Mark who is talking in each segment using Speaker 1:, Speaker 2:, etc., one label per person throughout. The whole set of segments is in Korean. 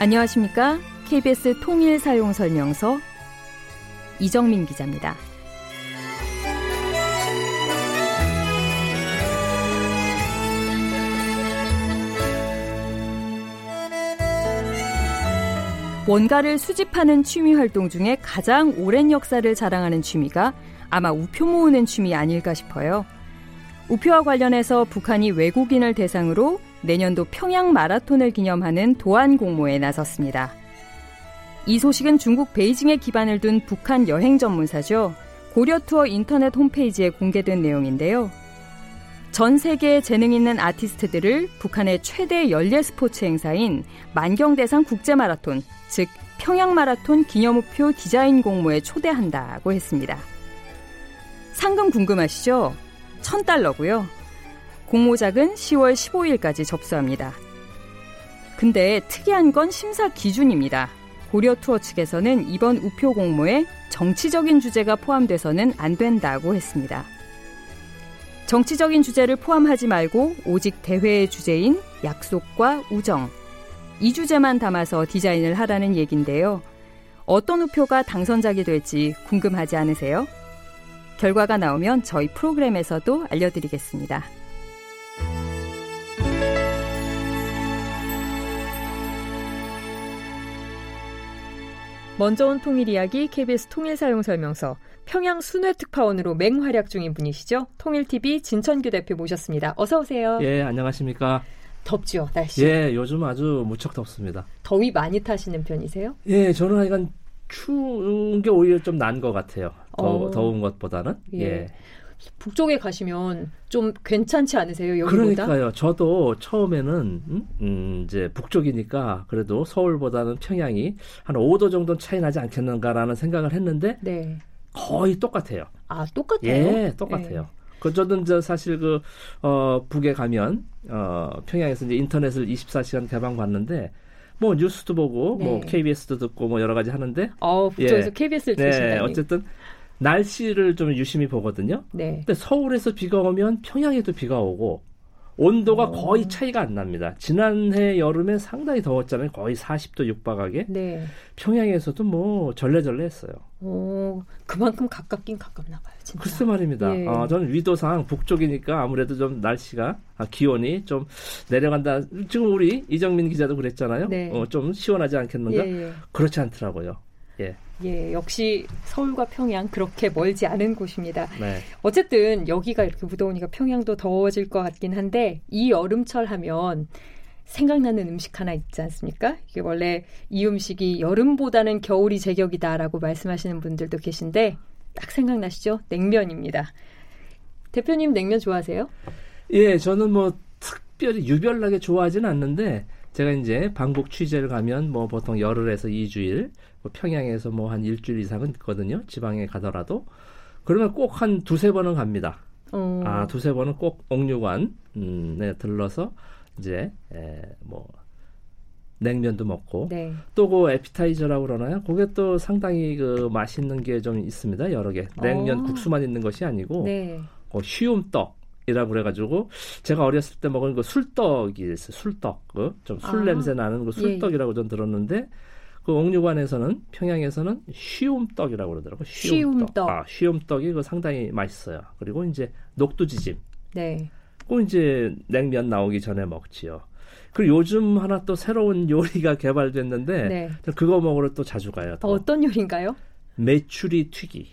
Speaker 1: 안녕하십니까? KBS 통일 사용 설명서 이정민 기자입니다. 원가를 수집하는 취미 활동 중에 가장 오랜 역사를 자랑하는 취미가 아마 우표 모으는 취미 아닐까 싶어요. 우표와 관련해서 북한이 외국인을 대상으로 내년도 평양 마라톤을 기념하는 도안 공모에 나섰습니다. 이 소식은 중국 베이징에 기반을 둔 북한 여행 전문사죠. 고려 투어 인터넷 홈페이지에 공개된 내용인데요. 전 세계에 재능 있는 아티스트들을 북한의 최대 연례 스포츠 행사인 만경대상 국제마라톤, 즉 평양마라톤 기념우표 디자인 공모에 초대한다고 했습니다. 상금 궁금하시죠? 1000달러고요. 공모작은 10월 15일까지 접수합니다. 근데 특이한 건 심사 기준입니다. 고려 투어 측에서는 이번 우표 공모에 정치적인 주제가 포함돼서는 안 된다고 했습니다. 정치적인 주제를 포함하지 말고 오직 대회의 주제인 약속과 우정, 이 주제만 담아서 디자인을 하라는 얘긴데요. 어떤 우표가 당선작이 될지 궁금하지 않으세요? 결과가 나오면 저희 프로그램에서도 알려드리겠습니다. 먼저 온 통일 이야기 KBS 통일 사용 설명서 평양 순회 특파원으로 맹활약 중인 분이시죠. 통일TV 진천규 대표 모셨습니다. 어서 오세요.
Speaker 2: 예, 안녕하십니까?
Speaker 1: 덥죠, 날씨.
Speaker 2: 예, 요즘 아주 무척 덥습니다.
Speaker 1: 더위 많이 타시는 편이세요?
Speaker 2: 예, 저는 하여간 추운 게 오히려 좀 난 것 같아요. 더, 어. 더운 것보다는. 예. 예.
Speaker 1: 북쪽에 가시면 좀 괜찮지 않으세요? 여기보다?
Speaker 2: 그러니까요. 저도 처음에는 음, 음, 이제 북쪽이니까 그래도 서울보다는 평양이 한 5도 정도 차이 나지 않겠는가라는 생각을 했는데 네. 거의 똑같아요.
Speaker 1: 아, 똑같아요?
Speaker 2: 예, 똑같아요. 네. 그 저도 이제 사실 그 어, 북에 가면 어, 평양에서 이제 인터넷을 24시간 개방 받는데 뭐 뉴스도 보고 뭐 네. 뭐 KBS도 듣고 뭐 여러 가지 하는데
Speaker 1: 어, 북쪽에서 예. KBS를 들으신다니. 네,
Speaker 2: 어쨌든 날씨를 좀 유심히 보거든요. 네. 근데 서울에서 비가 오면 평양에도 비가 오고 온도가 오. 어. 거의 차이가 안 납니다. 지난해 여름에 상당히 더웠잖아요. 거의 40도 육박하게. 네. 평양에서도 뭐 절레절레 했어요.
Speaker 1: 오, 그만큼 가깝긴 가깝나 봐요. 진짜.
Speaker 2: 글쎄 말입니다. 예. 어, 저는 위도상 북쪽이니까 아무래도 좀 날씨가 아, 기온이 좀 내려간다. 지금 우리 이정민 기자도 그랬잖아요. 네. 어, 좀 시원하지 않겠는가? 예, 예. 그렇지 않더라고요. 예.
Speaker 1: 예, 역시 서울과 평양 그렇게 멀지 않은 곳입니다. 네. 어쨌든 여기가 이렇게 무더우니까 평양도 더워질 것 같긴 한데 이 여름철 하면 생각나는 음식 하나 있지 않습니까? 이게 원래 이 음식이 여름보다는 겨울이 제격이다라고 말씀하시는 분들도 계신데 딱 생각나시죠? 냉면입니다. 대표님 냉면 좋아하세요?
Speaker 2: 예, 저는 뭐 특별히 유별나게 좋아하지는 않는데 제가 이제 방북 취재를 가면 뭐 보통 열흘에서 2주일 뭐 평양에서 뭐 한 일주일 이상은 있거든요. 지방에 가더라도 그러면 꼭 한 두세 번은 갑니다. 어. 아 두세 번은 꼭 옥류관 음, 네, 들러서 이제 에, 뭐 냉면도 먹고 네. 또그 에피타이저라고 그러나요? 그게 또 상당히 그 맛있는 게 좀 있습니다. 여러 개 냉면 어. 국수만 있는 것이 아니고 네. 그 쉬움떡 이라고 그래가지고 제가 어렸을 때 먹은 그 술떡이 있어요. 술떡, 그 좀술 아. 냄새 나는 그 술떡이라고 예. 전 들었는데 그 옥류관에서는 평양에서는 쉬움떡이라고 그러더라고요. 쉬움떡. 쉬움떡. 아, 쉬움떡이 그 상당히 맛있어요. 그리고 이제 녹두지짐. 네. 꼭 이제 냉면 나오기 전에 먹지요. 그리고 요즘 하나 또 새로운 요리가 개발됐는데 네. 그거 먹으러 또 자주 가요.
Speaker 1: 더. 어떤 요리인가요?
Speaker 2: 메추리 튀기.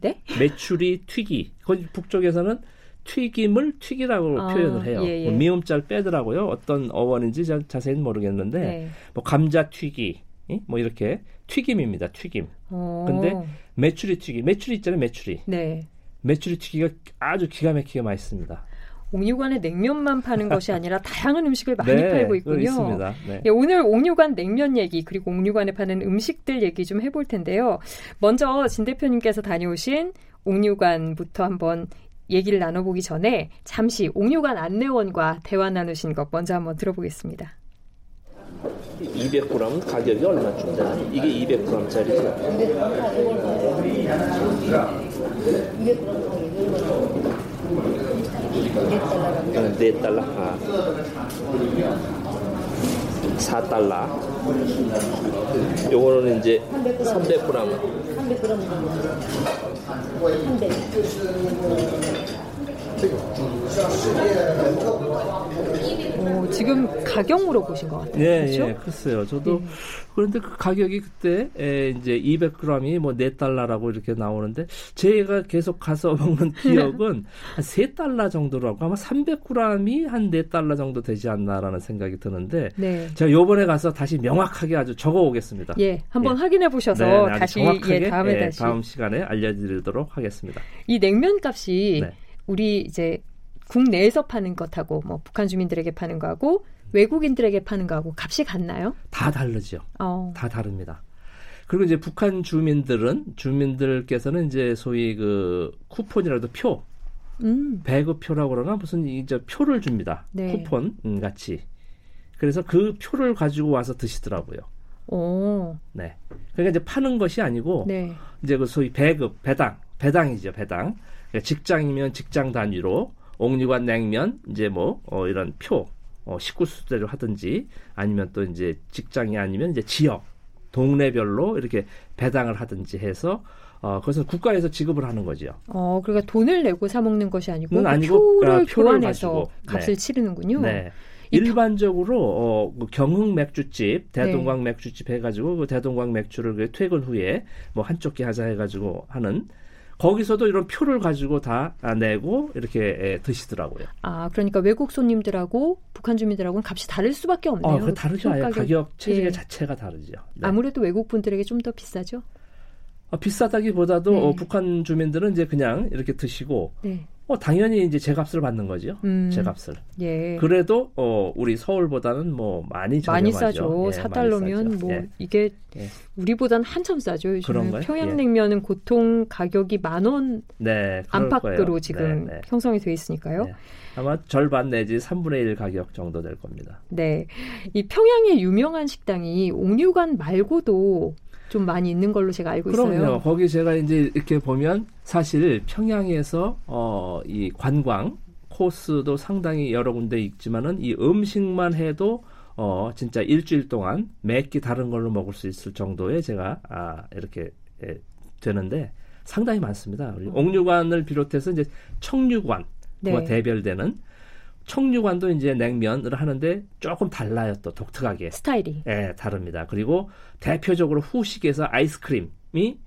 Speaker 1: 네?
Speaker 2: 메추리 튀기. 거기 북쪽에서는 튀김을 튀기라고 아, 표현을 해요. 예, 예. 뭐 미음자를 빼더라고요. 어떤 어원인지 자, 자세히는 모르겠는데 네. 뭐 감자 튀기, 뭐 이렇게 튀김입니다. 튀김. 어. 근데 메추리 튀기, 메추리 있잖아요. 메추리. 네. 메추리 튀기가 아주 기가 막히게 맛있습니다.
Speaker 1: 옥류관에 냉면만 파는 것이 아니라 다양한 음식을 많이 네, 팔고 있군요. 네. 예, 오늘 옥류관 냉면 얘기 그리고 옥류관에 파는 음식들 얘기 좀 해볼 텐데요. 먼저 진 대표님께서 다녀오신 옥류관부터 한번 얘기를 나눠보기 전에 잠시 옥류관 안내원과 대화 나누신 것 먼저 한번 들어보겠습니다.
Speaker 2: 200g 가격이 얼마쯤 되 이게 200g짜리죠? 200g 4달러. 아. 4달러. 요거는 이제 300g. 300g. 300.
Speaker 1: 오, 지금 가격 물어보신 것 같아요.
Speaker 2: 네,
Speaker 1: 그렇죠?
Speaker 2: 예, 글쎄요. 저도 네. 그런데 그 가격이 그때 에, 이제 200g이 뭐 4달러라고 이렇게 나오는데 제가 계속 가서 먹는 기억은 한 3달러 정도라고 아마 300g이 한 4달러 정도 되지 않나라는 생각이 드는데 네. 제가 요번에 가서 다시 명확하게 아주 적어 오겠습니다.
Speaker 1: 예, 한번 예. 확인해 보셔서 네, 네 다시 예, 다음에
Speaker 2: 예,
Speaker 1: 다시
Speaker 2: 다음 시간에 알려 드리도록 하겠습니다.
Speaker 1: 이 냉면 값이 네. 우리 이제 국내에서 파는 것하고 뭐 북한 주민들에게 파는 거하고 외국인들에게 파는 거하고 값이 같나요?
Speaker 2: 다 다르죠. 어. 다 다릅니다. 그리고 이제 북한 주민들은 주민들께서는 이제 소위 그 쿠폰이라도 표, 음. 배급표라고 그러나 무슨 이제 표를 줍니다. 네. 쿠폰 음, 같이. 그래서 그 표를 가지고 와서 드시더라고요. 오. 네. 그러니까 이제 파는 것이 아니고 네. 이제 그 소위 배급, 배당, 배당이죠, 배당. 그러니까 직장이면 직장 단위로 옥류관 냉면 이제 뭐 어, 이런 표 어, 식구 수대로 하든지 아니면 또 이제 직장이 아니면 이제 지역 동네별로 이렇게 배당을 하든지 해서 어, 그것은 국가에서 지급을 하는 거죠.
Speaker 1: 어, 그러니까 돈을 내고 사 먹는 것이 아니고, 그 아니고 표를, 아, 표를 교환해서 가지고. 값을 네. 치르는군요. 네.
Speaker 2: 일반적으로 어, 그 경흥 맥주집, 대동강 네. 맥주집 해가지고 그 대동강 맥주를 그 퇴근 후에 뭐 한쪽 게 하자 해가지고 하는 거기서도 이런 표를 가지고 다 내고 이렇게 드시더라고요.
Speaker 1: 아, 그러니까 외국 손님들하고 북한 주민들하고는 값이 다를 수밖에 없네요. 어,
Speaker 2: 그 다르죠. 가격, 가격 체계 예. 자체가 다르죠.
Speaker 1: 네. 아무래도 외국 분들에게 좀 더 비싸죠.
Speaker 2: 어, 비싸다기보다도 네. 어, 북한 주민들은 이제 그냥 이렇게 드시고 네. 어, 당연히 이제 제 값을 받는 거죠. 음. 제 값을. 예. 그래도 어, 우리 서울보다는 뭐 많이 저렴하죠.
Speaker 1: 많이 싸죠. 예, 4달러면 뭐 예. 이게 예. 우리보다는 한참 싸죠. 요즘 평양냉면은 예. 보통 가격이 만 원 네, 안팎으로 지금 네, 네. 형성이 돼 있으니까요. 네.
Speaker 2: 아마 절반 내지 3분의 1 가격 정도 될 겁니다.
Speaker 1: 네. 이 평양의 유명한 식당이 옥류관 말고도 좀 많이 있는 걸로 제가 알고
Speaker 2: 그럼요.
Speaker 1: 있어요.
Speaker 2: 거기 제가 이제 이렇게 보면 사실 평양에서 어, 이 관광 코스도 상당히 여러 군데 있지만은 이 음식만 해도 어, 진짜 일주일 동안 매끼 다른 걸로 먹을 수 있을 정도의 제가 아, 이렇게 예, 되는데 상당히 많습니다. 우리 옥류관을 비롯해서 이제 청류관 네. 그 대별되는 청류관도 이제 냉면을 하는데 조금 달라요 또 독특하게.
Speaker 1: 스타일이.
Speaker 2: 예 다릅니다. 그리고 대표적으로 후식에서 아이스크림이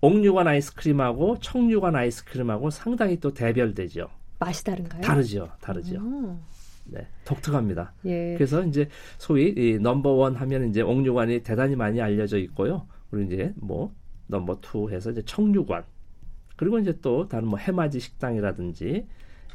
Speaker 2: 옥류관 아이스크림하고 청류관 아이스크림하고 상당히 또 대별되죠.
Speaker 1: 맛이 다른가요?
Speaker 2: 다르죠 다르죠. 음. 네 독특합니다. 예. 그래서 이제 소위 이 넘버원 하면 이제 옥류관이 대단히 많이 알려져 있고요. 그리고 이제 뭐 number two 해서 이제 청류관. 그리고 이제 또 다른 뭐 해맞이 식당이라든지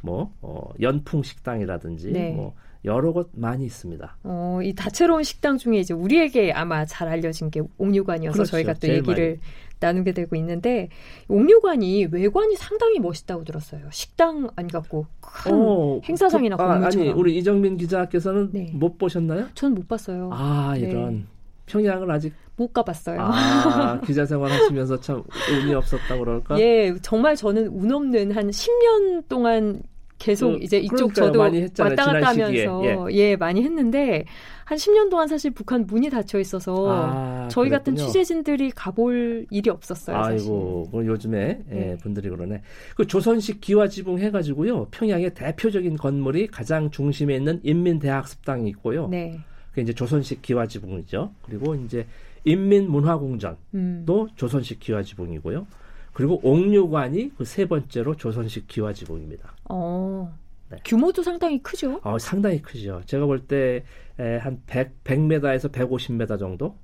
Speaker 2: 뭐 어, 연풍 식당이라든지 네. 뭐 여러 곳 많이 있습니다.
Speaker 1: 어, 이 다채로운 식당 중에 이제 우리에게 아마 잘 알려진 게 옥류관이어서 그렇죠. 저희가 또 얘기를 많이. 나누게 되고 있는데 옥류관이 외관이 상당히 멋있다고 들었어요. 식당 안 갖고 큰 어, 행사장이나 그, 아,
Speaker 2: 아니 우리 이정민 기자께서는 네. 못 보셨나요?
Speaker 1: 저는 못 봤어요.
Speaker 2: 아 이런 네. 평양을 아직
Speaker 1: 못 가봤어요.
Speaker 2: 아, 기자 생활 하시면서 참 운이 없었다 그럴까?
Speaker 1: 예, 정말 저는 운 없는 한 10년 동안 계속 그, 이제 이쪽 저도 왔다 갔다 하면서 예. 예. 많이 했는데 한 10년 동안 사실 북한 문이 닫혀 있어서 아, 저희 그랬군요. 같은 취재진들이 가볼 일이 없었어요. 아이고,
Speaker 2: 뭐 요즘에 예, 네. 분들이 그러네. 그 조선식 기와지붕 해가지고요 평양의 대표적인 건물이 가장 중심에 있는 인민대학습당이 있고요. 네. 그 이제 조선식 기와지붕이죠. 그리고 이제 인민문화공전도 음. 조선식 기와지붕이고요. 그리고 옥류관이 그 세 번째로 조선식 기와지붕입니다. 어.
Speaker 1: 네. 규모도 상당히 크죠?
Speaker 2: 어, 상당히 크죠. 제가 볼 때 한 100, 100m에서 150m 정도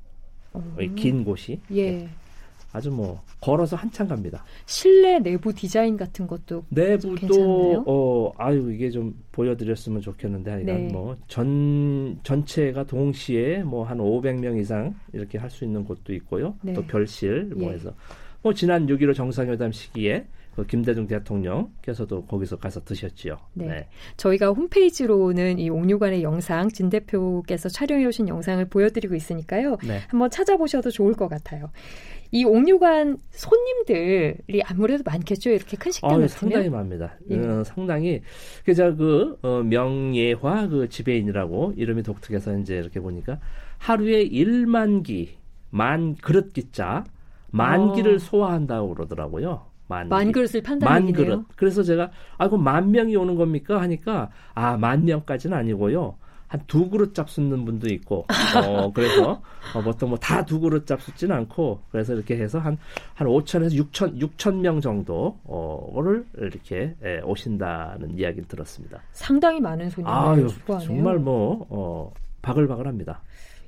Speaker 2: 어. 긴 곳이 예. 네. 아주 뭐 걸어서 한참 갑니다.
Speaker 1: 실내 내부 디자인 같은 것도 내부도 괜찮나요?
Speaker 2: 어 아유 이게 좀 보여드렸으면 좋겠는데 하여간 네. 뭐전 전체가 동시에 뭐 한 500명 이상 이렇게 할 수 있는 곳도 있고요. 네. 또 별실 뭐 예. 해서 뭐 지난 6.15 정상회담 시기에 그 김대중 대통령께서도 거기서 가서 드셨지요.
Speaker 1: 네. 네. 저희가 홈페이지로는 이 옥류관의 영상 진 대표께서 촬영해 오신 영상을 보여드리고 있으니까요. 네. 한번 찾아보셔도 좋을 것 같아요. 이 옥류관 손님들이 아무래도 많겠죠. 이렇게 큰 식당 어,
Speaker 2: 상당히 많습니다. 예. 어, 상당히 그저 그 어, 명예화 그 지배인이라고 이름이 독특해서 이제 이렇게 보니까 하루에 1만 기, 만 그릇 기자, 만 어. 기를 소화한다고 그러더라고요.
Speaker 1: 만, 만 그릇을 판다는 만 그릇.
Speaker 2: 그래서 제가 아그 만 명이 오는 겁니까 하니까 아 만 명까지는 아니고요. 한 두 그릇 잡수는 분도 있고 어 그래서 어, 보통 뭐 다 두 그릇 잡수지는 않고 그래서 이렇게 해서 한한 5천에서 6천 6천 명 정도 어를 이렇게 예, 오신다는 이야기를 들었습니다.
Speaker 1: 상당히 많은 손님을 수고하네요.
Speaker 2: 정말 뭐 어, 바글바글합니다.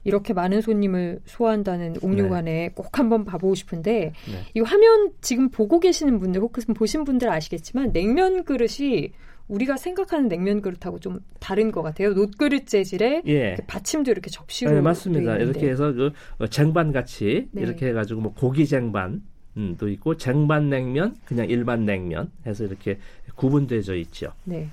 Speaker 1: 이렇게 많은 손님을 소화한다는 옥류관에 네. 꼭 한번 봐보고 싶은데 네. 이 화면 지금 보고 계시는 분들 혹은 보신 분들 아시겠지만 냉면 그릇이 우리가 생각하는 냉면 그릇하고 좀 다른 것 같아요. 놋그릇 재질의 예. 받침도 이렇게 접시로
Speaker 2: 네, 맞습니다. 이렇게 해서 그 어, 쟁반 같이 네. 이렇게 해가지고 뭐 고기 쟁반 도 있고 쟁반 냉면, 그냥 일반 냉면 해서 이렇게 구분되어 있죠.
Speaker 1: 네.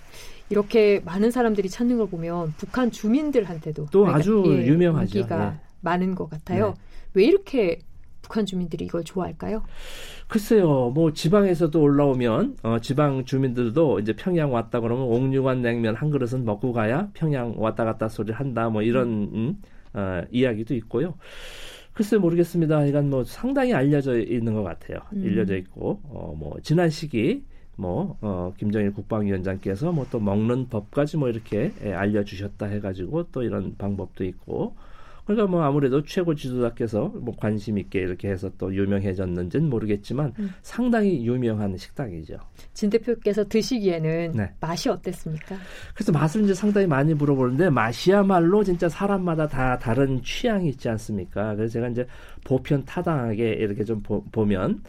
Speaker 1: 이렇게 많은 사람들이 찾는 걸 보면 북한 주민들한테도
Speaker 2: 또 아주 예, 유명하죠.
Speaker 1: 인기가 네. 많은 것 같아요. 네. 왜 이렇게 북한 주민들이 이걸 좋아할까요?
Speaker 2: 글쎄요, 뭐 지방에서도 올라오면 어, 지방 주민들도 이제 평양 왔다 그러면 옥류관 냉면 한 그릇은 먹고 가야 평양 왔다 갔다 소리 한다 뭐 이런 음, 어, 이야기도 있고요. 글쎄 모르겠습니다. 이건 뭐 상당히 알려져 있는 것 같아요. 음. 알려져 있고 어, 뭐 지난 시기 뭐 어, 김정일 국방위원장께서 뭐 또 먹는 법까지 뭐 이렇게 예, 알려주셨다 해가지고 또 이런 방법도 있고 그러니까 뭐 아무래도 최고 지도자께서 뭐 관심 있게 이렇게 해서 또 유명해졌는지는 모르겠지만 음. 상당히 유명한 식당이죠.
Speaker 1: 진 대표께서 드시기에는 네. 맛이 어땠습니까?
Speaker 2: 그래서 맛을 이제 상당히 많이 물어보는데 맛이야말로 진짜 사람마다 다 다른 취향이 있지 않습니까? 그래서 제가 이제 보편 타당하게 이렇게 좀 보, 보면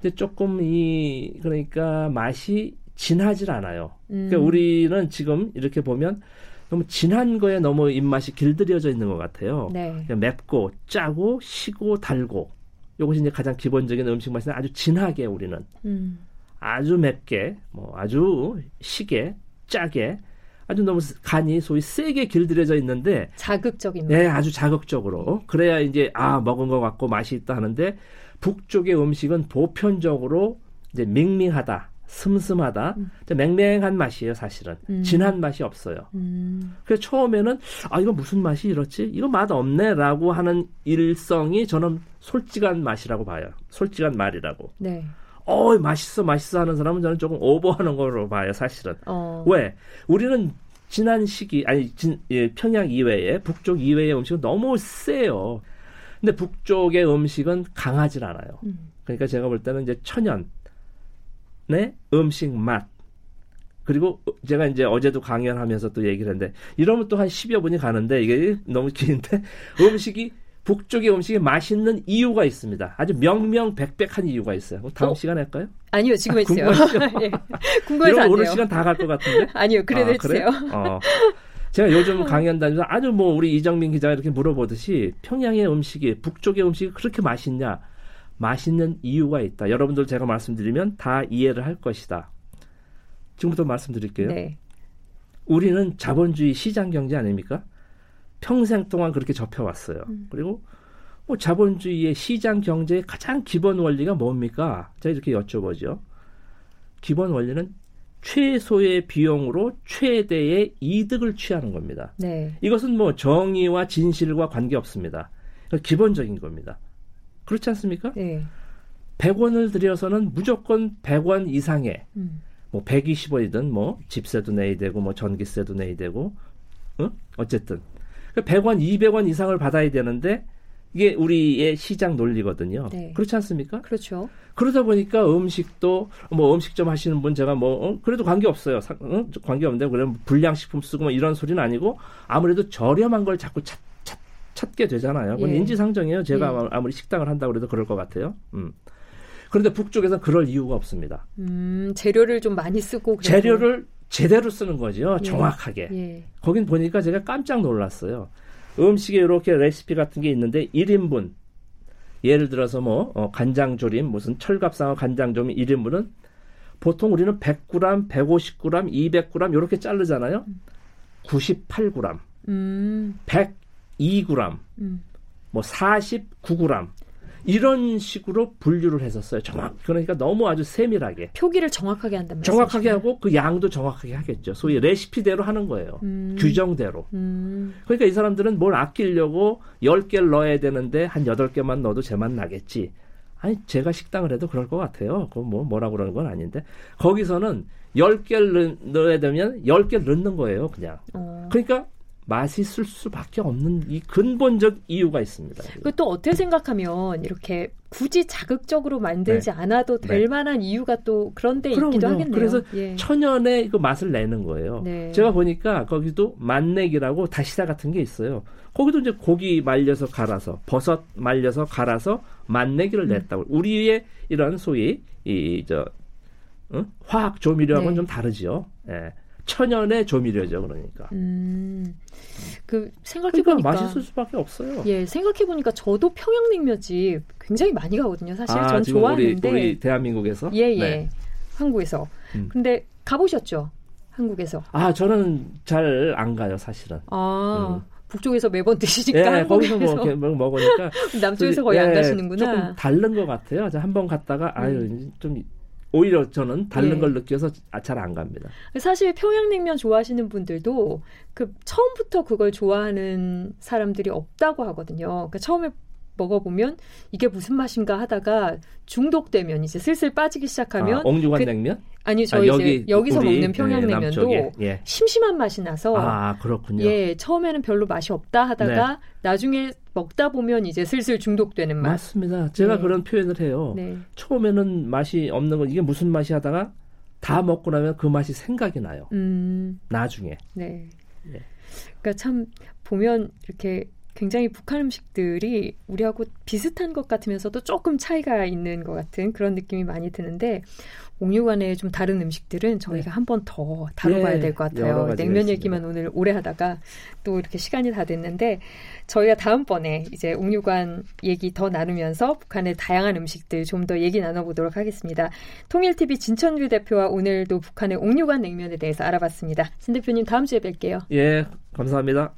Speaker 2: 이제 조금 이 그러니까 맛이 진하질 않아요. 그러니까 음. 그러니까 우리는 지금 이렇게 보면 너무 진한 거에 너무 입맛이 길들여져 있는 것 같아요. 네. 맵고 짜고 시고 달고 요것이 이제 가장 기본적인 음식 맛이 아주 진하게 우리는 음. 아주 맵게 뭐 아주 시게 짜게 아주 너무 간이 소위 세게 길들여져 있는데
Speaker 1: 자극적인
Speaker 2: 네 아주 자극적으로 그래야 이제 아 먹은 것 같고 맛이 있다 하는데 북쪽의 음식은 보편적으로 이제 밍밍하다 슴슴하다, 음. 맹맹한 맛이에요, 사실은. 음. 진한 맛이 없어요. 음. 그래서 처음에는, 아, 이거 무슨 맛이 이렇지? 이거 맛 없네? 라고 하는 일성이 저는 솔직한 맛이라고 봐요. 솔직한 말이라고. 네. 어, 맛있어, 맛있어 하는 사람은 저는 조금 오버하는 걸로 봐요, 사실은. 어. 왜? 우리는 지난 시기, 아니, 진, 예, 평양 이외에, 북쪽 이외의 음식은 너무 세요. 근데 북쪽의 음식은 강하질 않아요. 음. 그러니까 제가 볼 때는 이제 천연, 네, 음식 맛. 그리고 제가 이제 어제도 강연하면서 또 얘기를 했는데 이러면 또 한 10여 분이 가는데 이게 너무 긴데 음식이 북쪽의 음식이 맛있는 이유가 있습니다. 아주 명명백백한 이유가 있어요. 다음 어? 시간에 할까요?
Speaker 1: 아니요, 지금 아, 했어요. 예.
Speaker 2: 궁금해서 안 오늘 시간 다 갈 것 같은데?
Speaker 1: 아니요, 그래도 아, 해주세요. 그래? 어.
Speaker 2: 제가 요즘 강연 다니면서 아주 뭐 우리 이정민 기자가 이렇게 물어보듯이 평양의 음식이 북쪽의 음식이 그렇게 맛있냐? 맛있는 이유가 있다. 여러분들 제가 말씀드리면 다 이해를 할 것이다. 지금부터 말씀드릴게요. 네. 우리는 자본주의 시장 경제 아닙니까? 평생 동안 그렇게 접해왔어요. 음. 그리고 뭐 자본주의의 시장 경제의 가장 기본 원리가 뭡니까? 제가 이렇게 여쭤보죠. 기본 원리는 최소의 비용으로 최대의 이득을 취하는 겁니다. 네. 이것은 뭐 정의와 진실과 관계 없습니다. 기본적인 겁니다. 그렇지 않습니까? 네. 100원을 들여서는 무조건 100원 이상의 음. 뭐 120원이든 뭐 집세도 내야 되고 뭐 전기세도 내야 되고 어? 어쨌든 100원, 200원 이상을 받아야 되는데 이게 우리의 시장 논리거든요. 네. 그렇지 않습니까?
Speaker 1: 그렇죠.
Speaker 2: 그러다 보니까 음식도 뭐 음식점 하시는 분 제가 뭐 어? 그래도 관계 없어요. 어? 관계 없는데 그러면 불량식품 쓰고 뭐 이런 소리는 아니고 아무래도 저렴한 걸 자꾸 찾, 찾게 되잖아요. 그건 예. 인지상정이에요. 제가 예. 아무리 식당을 한다고 해도 그럴 것 같아요. 음. 그런데 북쪽에서는 그럴 이유가 없습니다.
Speaker 1: 음, 재료를 좀 많이 쓰고
Speaker 2: 그래서. 재료를 제대로 쓰는 거죠. 예. 정확하게. 예. 거긴 보니까 제가 깜짝 놀랐어요. 음식에 이렇게 레시피 같은 게 있는데 1인분 예를 들어서 뭐 어, 간장조림 무슨 철갑상어 간장조림 1인분은 보통 우리는 100g, 150g, 200g 이렇게 자르잖아요. 98g,
Speaker 1: 음,
Speaker 2: 102g,
Speaker 1: 음.
Speaker 2: 뭐 49g 이런 식으로 분류를 했었어요. 정확. 그러니까 너무 아주 세밀하게.
Speaker 1: 표기를 정확하게 한단 말이죠.
Speaker 2: 정확하게 하고 그 양도 정확하게 하겠죠. 소위 레시피대로 하는 거예요.
Speaker 1: 음.
Speaker 2: 규정대로.
Speaker 1: 음,
Speaker 2: 그러니까 이 사람들은 뭘 아끼려고 10개를 넣어야 되는데 한 8개만 넣어도 제맛 나겠지. 아니, 제가 식당을 해도 그럴 것 같아요. 그건 뭐, 뭐라고 그러는 건 아닌데. 거기서는 10개를 넣, 어야 되면 10개를 넣는 거예요, 그냥.
Speaker 1: 어.
Speaker 2: 그러니까 맛있을 수밖에 없는 이 근본적 이유가 있습니다.
Speaker 1: 그또 어떻게 생각하면 이렇게 굳이 자극적으로 만들지 않아도 될
Speaker 2: 네.
Speaker 1: 만한 이유가 또 그런 데
Speaker 2: 그럼요.
Speaker 1: 있기도 하겠네요.
Speaker 2: 그래서
Speaker 1: 예.
Speaker 2: 천연의 그 맛을 내는 거예요.
Speaker 1: 네.
Speaker 2: 제가 보니까 거기도 맛내기라고 다시다 같은 게 있어요. 거기도 이제 고기 말려서 갈아서 버섯 말려서 갈아서 맛내기를
Speaker 1: 음.
Speaker 2: 냈다고. 우리의 이런 소위 이 저 화학 조미료하고는
Speaker 1: 네.
Speaker 2: 좀 다르지요. 예. 천연의 조미료죠, 그러니까.
Speaker 1: 음, 그 생각해
Speaker 2: 그러니까
Speaker 1: 보니까
Speaker 2: 맛있을 수밖에 없어요.
Speaker 1: 예 생각해 보니까 저도 평양냉면집 굉장히 많이 가거든요. 사실
Speaker 2: 아,
Speaker 1: 전 좋아하는데
Speaker 2: 우리, 우리 대한민국에서
Speaker 1: 예, 예.
Speaker 2: 네.
Speaker 1: 한국에서.
Speaker 2: 음.
Speaker 1: 근데 가보셨죠? 한국에서.
Speaker 2: 아 저는 잘 안 가요 사실은.
Speaker 1: 아, 북쪽에서 매번 드시니까
Speaker 2: 예, 거기서
Speaker 1: 한국에서
Speaker 2: 뭐 이렇게 뭐 먹으니까
Speaker 1: 남쪽에서 거의 안
Speaker 2: 예,
Speaker 1: 가시는구나.
Speaker 2: 조금 다른 것 같아요. 한번 갔다가 아유 좀 오히려 저는 다른
Speaker 1: 예.
Speaker 2: 걸 느껴서 아, 잘안 갑니다.
Speaker 1: 사실 평양냉면 좋아하시는 분들도 그 처음부터 그걸 좋아하는 사람들이 없다고 하거든요. 그러니까 처음에 먹어보면 이게 무슨 맛인가 하다가 중독되면 이제 슬슬 빠지기 시작하면
Speaker 2: 아, 옥류관
Speaker 1: 그-
Speaker 2: 냉면?
Speaker 1: 아니 저희
Speaker 2: 아,
Speaker 1: 이제 여기서
Speaker 2: 우리,
Speaker 1: 먹는
Speaker 2: 예,
Speaker 1: 평양냉면도
Speaker 2: 남쪽에. 예.
Speaker 1: 심심한 맛이 나서
Speaker 2: 아 그렇군요.
Speaker 1: 예 처음에는 별로 맛이 없다 하다가 나중에 먹다 보면 이제 슬슬 중독되는 맛.
Speaker 2: 맞습니다. 제가
Speaker 1: 네.
Speaker 2: 그런 표현을 해요.
Speaker 1: 네.
Speaker 2: 처음에는 맛이 없는 거 이게 무슨 맛이 하다가 다 먹고 나면 그 맛이 생각이 나요.
Speaker 1: 음.
Speaker 2: 나중에.
Speaker 1: 네.
Speaker 2: 네.
Speaker 1: 그러니까 참 보면 이렇게 굉장히 북한 음식들이 우리하고 비슷한 것 같으면서도 조금 차이가 있는 것 같은 그런 느낌이 많이 드는데 옥류관의 좀 다른 음식들은 저희가 한번 더 다뤄봐야
Speaker 2: 네,
Speaker 1: 될것
Speaker 2: 여러
Speaker 1: 같아요. 냉면. 얘기만 오늘 오래 하다가 또 이렇게 시간이 다 됐는데 저희가 다음번에 이제 옥류관 얘기 더 나누면서 북한의 다양한 음식들 좀 더 얘기 나눠보도록 하겠습니다. 통일TV 진천규 대표와 오늘도 북한의 옥류관 냉면에 대해서 알아봤습니다. 신 대표님 다음 주에 뵐게요.
Speaker 2: 예, 감사합니다.